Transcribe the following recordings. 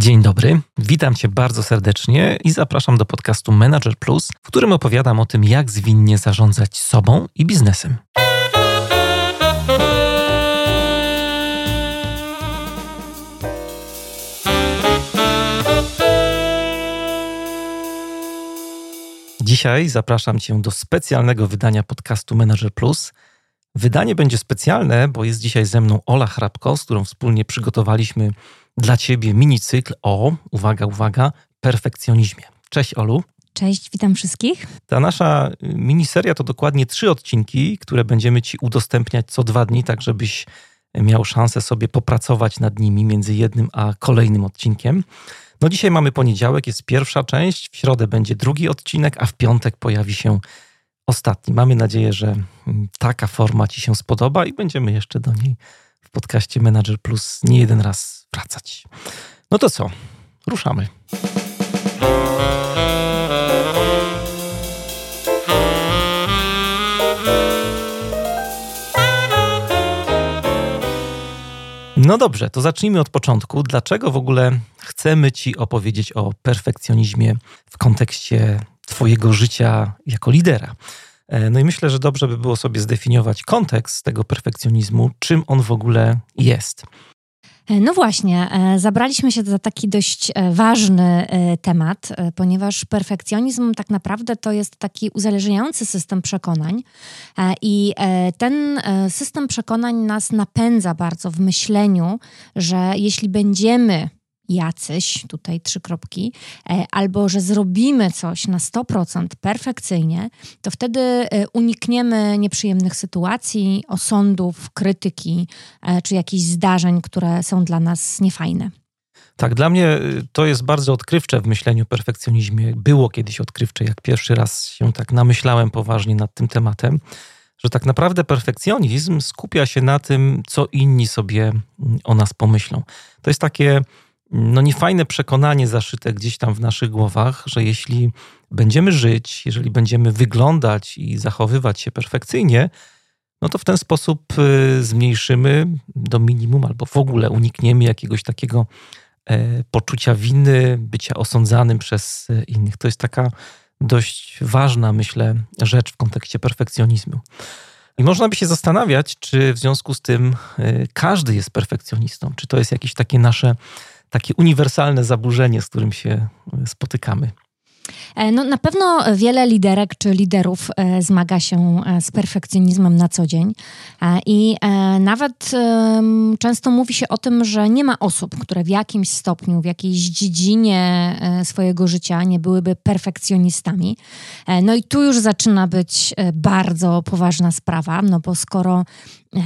Dzień dobry, witam Cię bardzo serdecznie i zapraszam do podcastu Manager Plus, w którym opowiadam o tym, jak zwinnie zarządzać sobą i biznesem. Dzisiaj zapraszam Cię do specjalnego wydania podcastu Manager Plus. Wydanie będzie specjalne, bo jest dzisiaj ze mną Ola Hrabko, z którą wspólnie przygotowaliśmy dla Ciebie minicykl o, uwaga, uwaga, perfekcjonizmie. Cześć Olu. Cześć, witam wszystkich. Ta nasza miniseria to dokładnie trzy odcinki, które będziemy Ci udostępniać co dwa dni, tak żebyś miał szansę sobie popracować nad nimi między jednym a kolejnym odcinkiem. No dzisiaj mamy poniedziałek, jest pierwsza część, w środę będzie drugi odcinek, a w piątek pojawi się ostatni. Mamy nadzieję, że taka forma Ci się spodoba i będziemy jeszcze do niej w podcaście Manager Plus nie jeden raz wracać. No to co? Ruszamy. No dobrze, to zacznijmy od początku. Dlaczego w ogóle chcemy Ci opowiedzieć o perfekcjonizmie w kontekście Twojego życia jako lidera? E, no i myślę, że dobrze by było sobie zdefiniować kontekst tego perfekcjonizmu, czym on w ogóle jest. E, no właśnie, e, zabraliśmy się za taki dość ważny temat, ponieważ perfekcjonizm tak naprawdę to jest taki uzależniający system przekonań i ten system przekonań nas napędza bardzo w myśleniu, że jeśli będziemy jacyś, tutaj trzy kropki, e, albo że zrobimy coś na 100% perfekcyjnie, to wtedy e, unikniemy nieprzyjemnych sytuacji, osądów, krytyki e, czy jakichś zdarzeń, które są dla nas niefajne. Tak, dla mnie to jest bardzo odkrywcze w myśleniu o perfekcjonizmie. Było kiedyś odkrywcze, jak pierwszy raz się tak namyślałem poważnie nad tym tematem, że tak naprawdę perfekcjonizm skupia się na tym, co inni sobie mm, o nas pomyślą. To jest takie no niefajne przekonanie zaszyte gdzieś tam w naszych głowach, że jeśli będziemy żyć, jeżeli będziemy wyglądać i zachowywać się perfekcyjnie, no to w ten sposób y, zmniejszymy do minimum albo w ogóle unikniemy jakiegoś takiego e, poczucia winy, bycia osądzanym przez e, innych. To jest taka dość ważna, myślę, rzecz w kontekście perfekcjonizmu. I można by się zastanawiać, czy w związku z tym e, każdy jest perfekcjonistą, czy to jest jakieś takie nasze takie uniwersalne zaburzenie, z którym się spotykamy. E, no, na pewno wiele liderek czy liderów e, zmaga się e, z perfekcjonizmem na co dzień i nawet często mówi się o tym, że nie ma osób, które w jakimś stopniu, w jakiejś dziedzinie swojego życia nie byłyby perfekcjonistami. No i tu już zaczyna być bardzo poważna sprawa, no bo skoro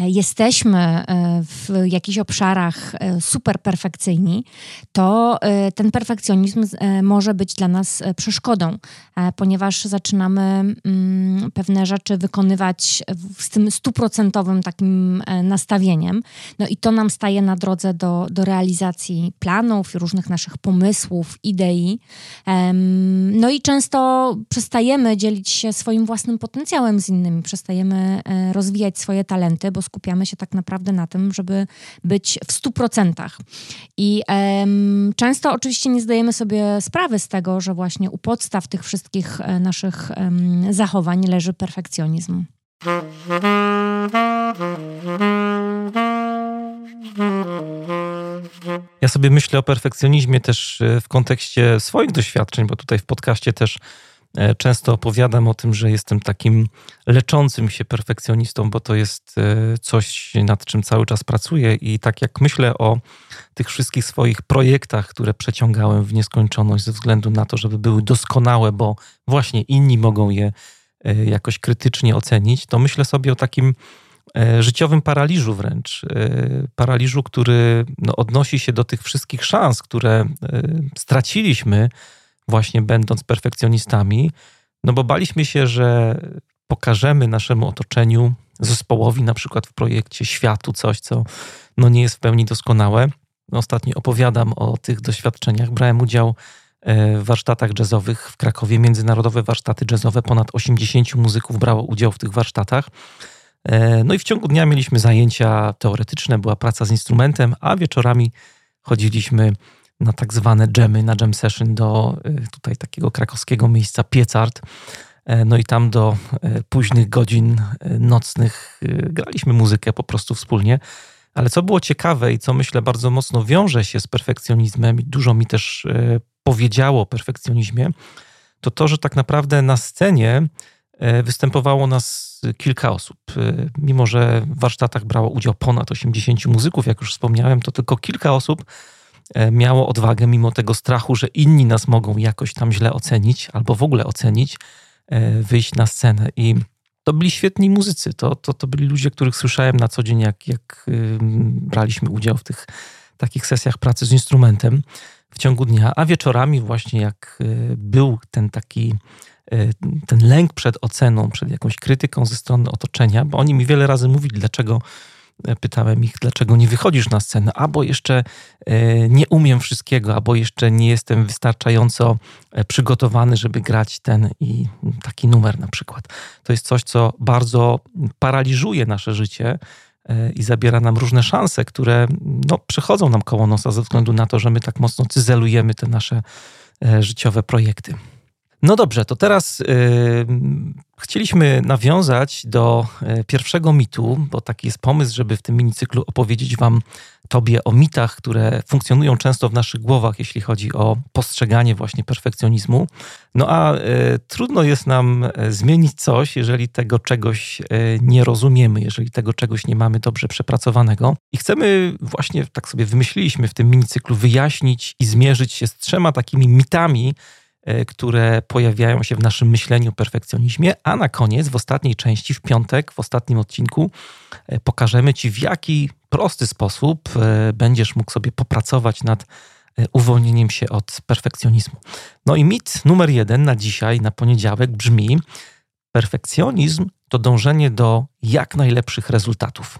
jesteśmy w jakichś obszarach super perfekcyjni, to ten perfekcjonizm może być dla nas przeszkodą, e, ponieważ zaczynamy mm, pewne rzeczy wykonywać z tym stuprocentowym takim e, nastawieniem. No i to nam staje na drodze do, do realizacji planów, różnych naszych pomysłów, idei. No i często przestajemy dzielić się swoim własnym potencjałem z innymi, przestajemy e, rozwijać swoje talenty, bo skupiamy się tak naprawdę na tym, żeby być w stu procentach. I często oczywiście nie zdajemy sobie sprawy z tego, że właśnie u podstaw tych wszystkich e, naszych zachowań leży perfekcjonizm. Ja sobie myślę o perfekcjonizmie też e, w kontekście swoich doświadczeń, bo tutaj w podcaście też często opowiadam o tym, że jestem takim leczącym się perfekcjonistą, bo to jest e, coś, nad czym cały czas pracuję. I tak jak myślę o tych wszystkich swoich projektach, które przeciągałem w nieskończoność ze względu na to, żeby były doskonałe, bo właśnie inni mogą je e, jakoś krytycznie ocenić, to myślę sobie o takim życiowym paraliżu wręcz. Paraliżu, który no, odnosi się do tych wszystkich szans, które straciliśmy właśnie będąc perfekcjonistami, no bo baliśmy się, że pokażemy naszemu otoczeniu, zespołowi na przykład w projekcie, światu coś, co no nie jest w pełni doskonałe. Ostatnio opowiadam o tych doświadczeniach. Brałem udział e, w warsztatach jazzowych w Krakowie, międzynarodowe warsztaty jazzowe. Ponad 80 muzyków brało udział w tych warsztatach. E, no i w ciągu dnia mieliśmy zajęcia teoretyczne, była praca z instrumentem, a wieczorami chodziliśmy na tak zwane dżemy, na jam session do tutaj takiego krakowskiego miejsca Piecart. No i tam do późnych godzin nocnych graliśmy muzykę po prostu wspólnie. Ale co było ciekawe i co myślę bardzo mocno wiąże się z perfekcjonizmem i dużo mi też powiedziało o perfekcjonizmie, to to, że tak naprawdę na scenie e, występowało nas kilka osób. E, mimo, że w warsztatach brało udział ponad 80 muzyków, jak już wspomniałem, to tylko kilka osób e, miało odwagę, mimo tego strachu, że inni nas mogą jakoś tam źle ocenić albo w ogóle ocenić, wyjść na scenę. I to byli świetni muzycy. To, to, to byli ludzie, których słyszałem na co dzień, jak, jak braliśmy udział w tych takich sesjach pracy z instrumentem w ciągu dnia, a wieczorami właśnie jak y, był ten taki y, ten lęk przed oceną, przed jakąś krytyką ze strony otoczenia, bo oni mi wiele razy mówili, dlaczego e, pytałem ich, dlaczego nie wychodzisz na scenę, albo jeszcze e, nie umiem wszystkiego, albo jeszcze nie jestem wystarczająco e, przygotowany, żeby grać ten i taki numer na przykład. To jest coś, co bardzo paraliżuje nasze życie, i zabiera nam różne szanse, które no, przechodzą nam koło nosa ze względu na to, że my tak mocno cyzelujemy te nasze e, życiowe projekty. No dobrze, to teraz yy, chcieliśmy nawiązać do yy, pierwszego mitu, bo taki jest pomysł, żeby w tym minicyklu opowiedzieć Wam, Tobie o mitach, które funkcjonują często w naszych głowach, jeśli chodzi o postrzeganie właśnie perfekcjonizmu. No a yy, trudno jest nam zmienić coś, jeżeli tego czegoś nie rozumiemy, jeżeli tego czegoś nie mamy dobrze przepracowanego. I chcemy właśnie, tak sobie wymyśliliśmy w tym minicyklu, wyjaśnić i zmierzyć się z trzema takimi mitami, które pojawiają się w naszym myśleniu o perfekcjonizmie, a na koniec, w ostatniej części, w piątek, w ostatnim odcinku, e, pokażemy Ci, w jaki prosty sposób e, będziesz mógł sobie popracować nad uwolnieniem się od perfekcjonizmu. No i mit numer jeden na dzisiaj, na poniedziałek brzmi: perfekcjonizm to dążenie do jak najlepszych rezultatów.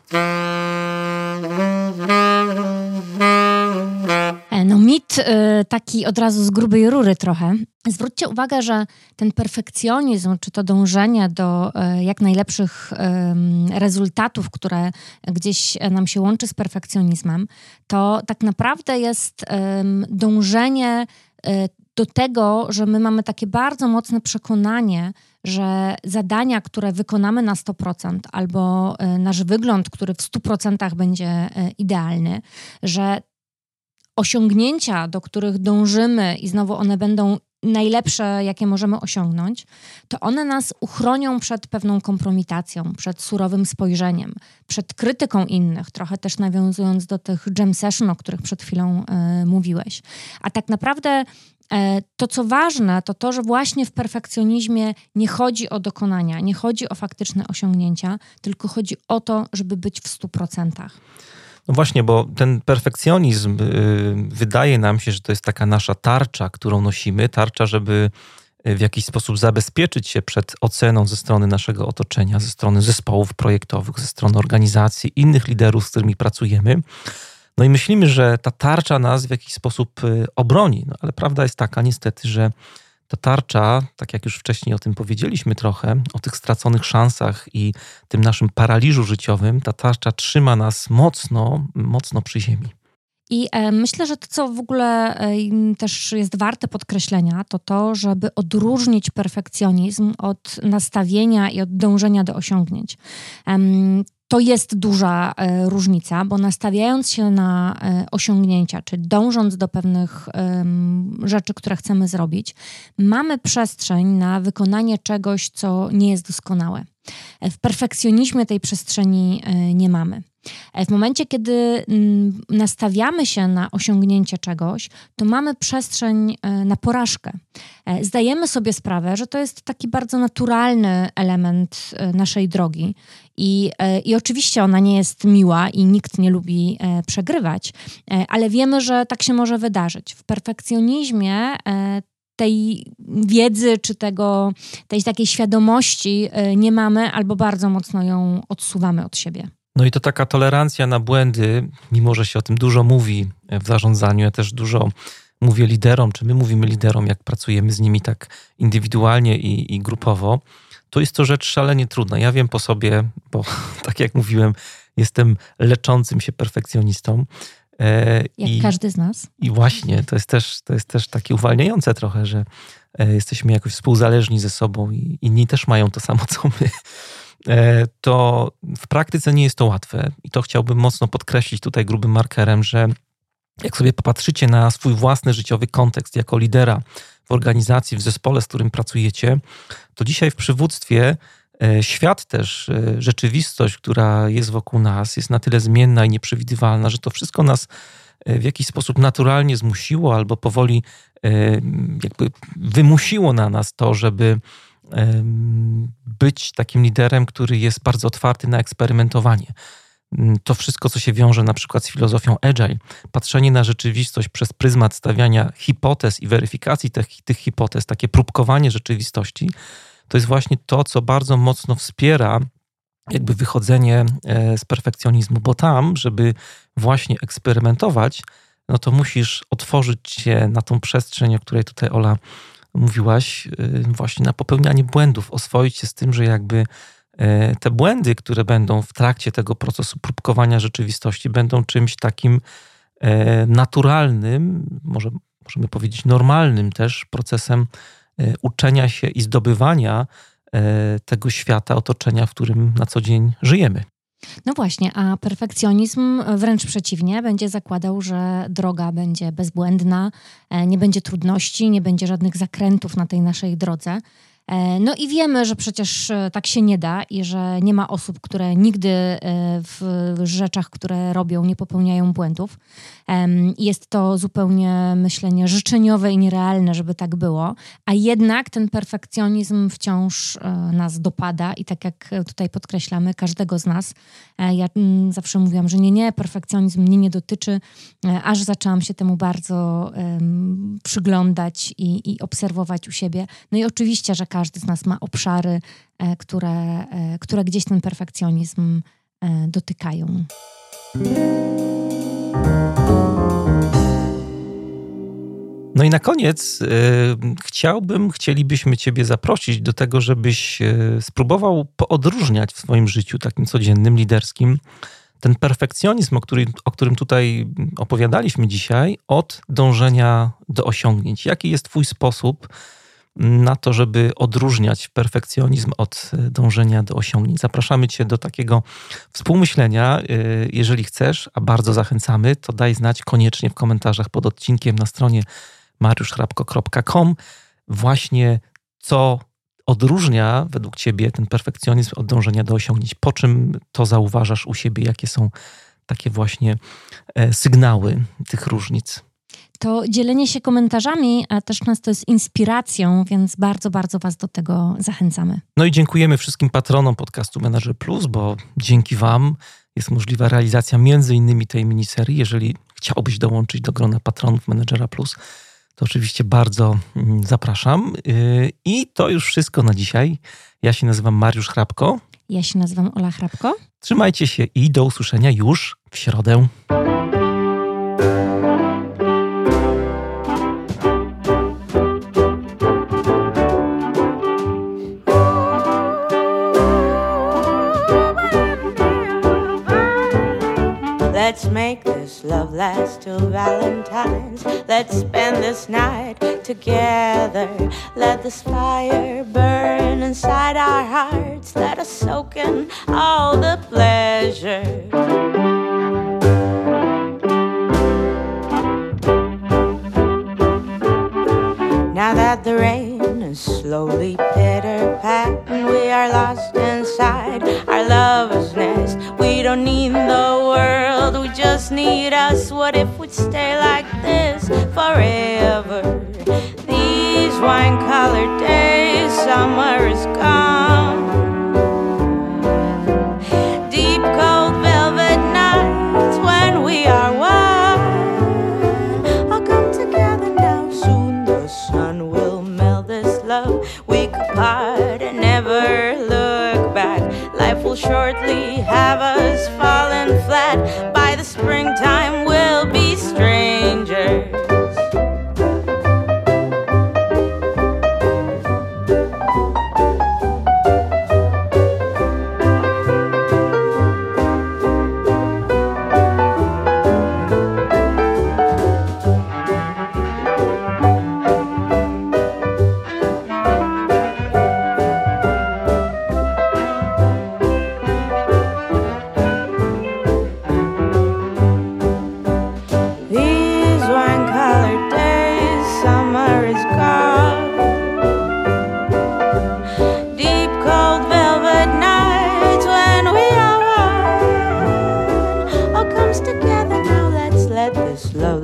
Mit y, taki od razu z grubej rury trochę. Zwróćcie uwagę, że ten perfekcjonizm, czy to dążenie do y, jak najlepszych rezultatów, które gdzieś nam się łączy z perfekcjonizmem, to tak naprawdę jest dążenie y, do tego, że my mamy takie bardzo mocne przekonanie, że zadania, które wykonamy na 100%, albo nasz wygląd, który w 100% będzie idealny, że osiągnięcia, do których dążymy i znowu one będą najlepsze, jakie możemy osiągnąć, to one nas uchronią przed pewną kompromitacją, przed surowym spojrzeniem, przed krytyką innych, trochę też nawiązując do tych jam session, o których przed chwilą y, mówiłeś. A tak naprawdę e, to, co ważne, to to, że właśnie w perfekcjonizmie nie chodzi o dokonania, nie chodzi o faktyczne osiągnięcia, tylko chodzi o to, żeby być w stu procentach. No właśnie, bo ten perfekcjonizm y, wydaje nam się, że to jest taka nasza tarcza, którą nosimy, tarcza, żeby y, w jakiś sposób zabezpieczyć się przed oceną ze strony naszego otoczenia, ze strony zespołów projektowych, ze strony organizacji, innych liderów, z którymi pracujemy. No i myślimy, że ta tarcza nas w jakiś sposób y, obroni, no ale prawda jest taka niestety, że ta tarcza, tak jak już wcześniej o tym powiedzieliśmy trochę, o tych straconych szansach i tym naszym paraliżu życiowym, ta tarcza trzyma nas mocno, mocno przy ziemi. I e, myślę, że to, co w ogóle e, też jest warte podkreślenia, to to, żeby odróżnić perfekcjonizm od nastawienia i od dążenia do osiągnięć to jest duża e, różnica, bo nastawiając się na e, osiągnięcia, czy dążąc do pewnych rzeczy, które chcemy zrobić, mamy przestrzeń na wykonanie czegoś, co nie jest doskonałe. E, w perfekcjonizmie tej przestrzeni nie mamy. W momencie, kiedy mm, nastawiamy się na osiągnięcie czegoś, to mamy przestrzeń na porażkę. Zdajemy sobie sprawę, że to jest taki bardzo naturalny element naszej drogi i, e, I oczywiście ona nie jest miła i nikt nie lubi e, przegrywać, e, ale wiemy, że tak się może wydarzyć. W perfekcjonizmie tej wiedzy czy tego, tej takiej świadomości nie mamy albo bardzo mocno ją odsuwamy od siebie. No i to taka tolerancja na błędy, mimo że się o tym dużo mówi w zarządzaniu, ja też dużo mówię liderom, czy my mówimy liderom, jak pracujemy z nimi tak indywidualnie i, i grupowo, to jest to rzecz szalenie trudna. Ja wiem po sobie, bo tak jak mówiłem, jestem leczącym się perfekcjonistą. Jak I, każdy z nas. I właśnie, to jest, też, to jest też takie uwalniające trochę, że jesteśmy jakoś współzależni ze sobą i inni też mają to samo, co my. To w praktyce nie jest to łatwe i to chciałbym mocno podkreślić tutaj grubym markerem, że jak sobie popatrzycie na swój własny życiowy kontekst jako lidera w organizacji, w zespole, z którym pracujecie, to dzisiaj w przywództwie e, świat też, e, rzeczywistość, która jest wokół nas, jest na tyle zmienna i nieprzewidywalna, że to wszystko nas e, w jakiś sposób naturalnie zmusiło albo powoli jakby wymusiło na nas to, żeby być takim liderem, który jest bardzo otwarty na eksperymentowanie. Mm, to wszystko, co się wiąże na przykład z filozofią agile, patrzenie na rzeczywistość przez pryzmat stawiania hipotez i weryfikacji tych, tych hipotez, takie próbkowanie rzeczywistości, to jest właśnie to, co bardzo mocno wspiera jakby wychodzenie e, z perfekcjonizmu, bo tam, żeby właśnie eksperymentować, no to musisz otworzyć się na tą przestrzeń, o której tutaj Ola mówiłaś, e, właśnie na popełnianie błędów, oswoić się z tym, że jakby E, te błędy, które będą w trakcie tego procesu próbkowania rzeczywistości, będą czymś takim naturalnym, może możemy powiedzieć normalnym też procesem uczenia się i zdobywania tego świata, otoczenia, w którym na co dzień żyjemy. No właśnie, a perfekcjonizm wręcz przeciwnie, będzie zakładał, że droga będzie bezbłędna, nie będzie trudności, nie będzie żadnych zakrętów na tej naszej drodze. E, no i wiemy, że przecież e, tak się nie da i że nie ma osób, które nigdy e, w rzeczach, które robią, nie popełniają błędów. Jest to zupełnie myślenie życzeniowe i nierealne, żeby tak było, a jednak ten perfekcjonizm wciąż nas dopada i tak jak tutaj podkreślamy, każdego z nas. Ja mm, zawsze mówiłam, że nie, nie, perfekcjonizm mnie nie dotyczy, aż zaczęłam się temu bardzo przyglądać i, i obserwować u siebie. No i oczywiście, że każdy z nas ma obszary, e, które, e, które gdzieś ten perfekcjonizm e, dotykają. No i na koniec chciałbym, chcielibyśmy Ciebie zaprosić do tego, żebyś spróbował poodróżniać w swoim życiu takim codziennym, liderskim, ten perfekcjonizm, o, który, o którym tutaj opowiadaliśmy dzisiaj, od dążenia do osiągnięć. Jaki jest Twój sposób na to, żeby odróżniać perfekcjonizm od e, dążenia do osiągnięć. Zapraszamy Cię do takiego współmyślenia. E, jeżeli chcesz, a bardzo zachęcamy, to daj znać koniecznie w komentarzach pod odcinkiem na stronie mariuszchrapko.com właśnie co odróżnia według Ciebie ten perfekcjonizm od dążenia do osiągnięć. Po czym to zauważasz u siebie? Jakie są takie właśnie e, sygnały tych różnic? To dzielenie się komentarzami a też nas to jest inspiracją, więc bardzo, bardzo Was do tego zachęcamy. No i dziękujemy wszystkim patronom podcastu Manager Plus, bo dzięki Wam jest możliwa realizacja między innymi tej miniserii. Jeżeli chciałbyś dołączyć do grona patronów Managera Plus, to oczywiście bardzo mm, zapraszam. Y, I to już wszystko na dzisiaj. Ja się nazywam Mariusz Hrabko. Ja się nazywam Ola Hrabko. Trzymajcie się i do usłyszenia już w środę. What if we'd stay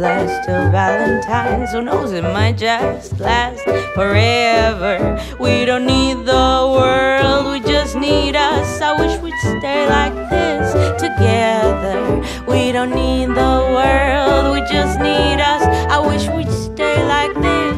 last till Valentine's. Who knows, it might just last forever. We don't need the world, we just need us. I wish we'd stay like this together. We don't need the world, we just need us. I wish we'd stay like this.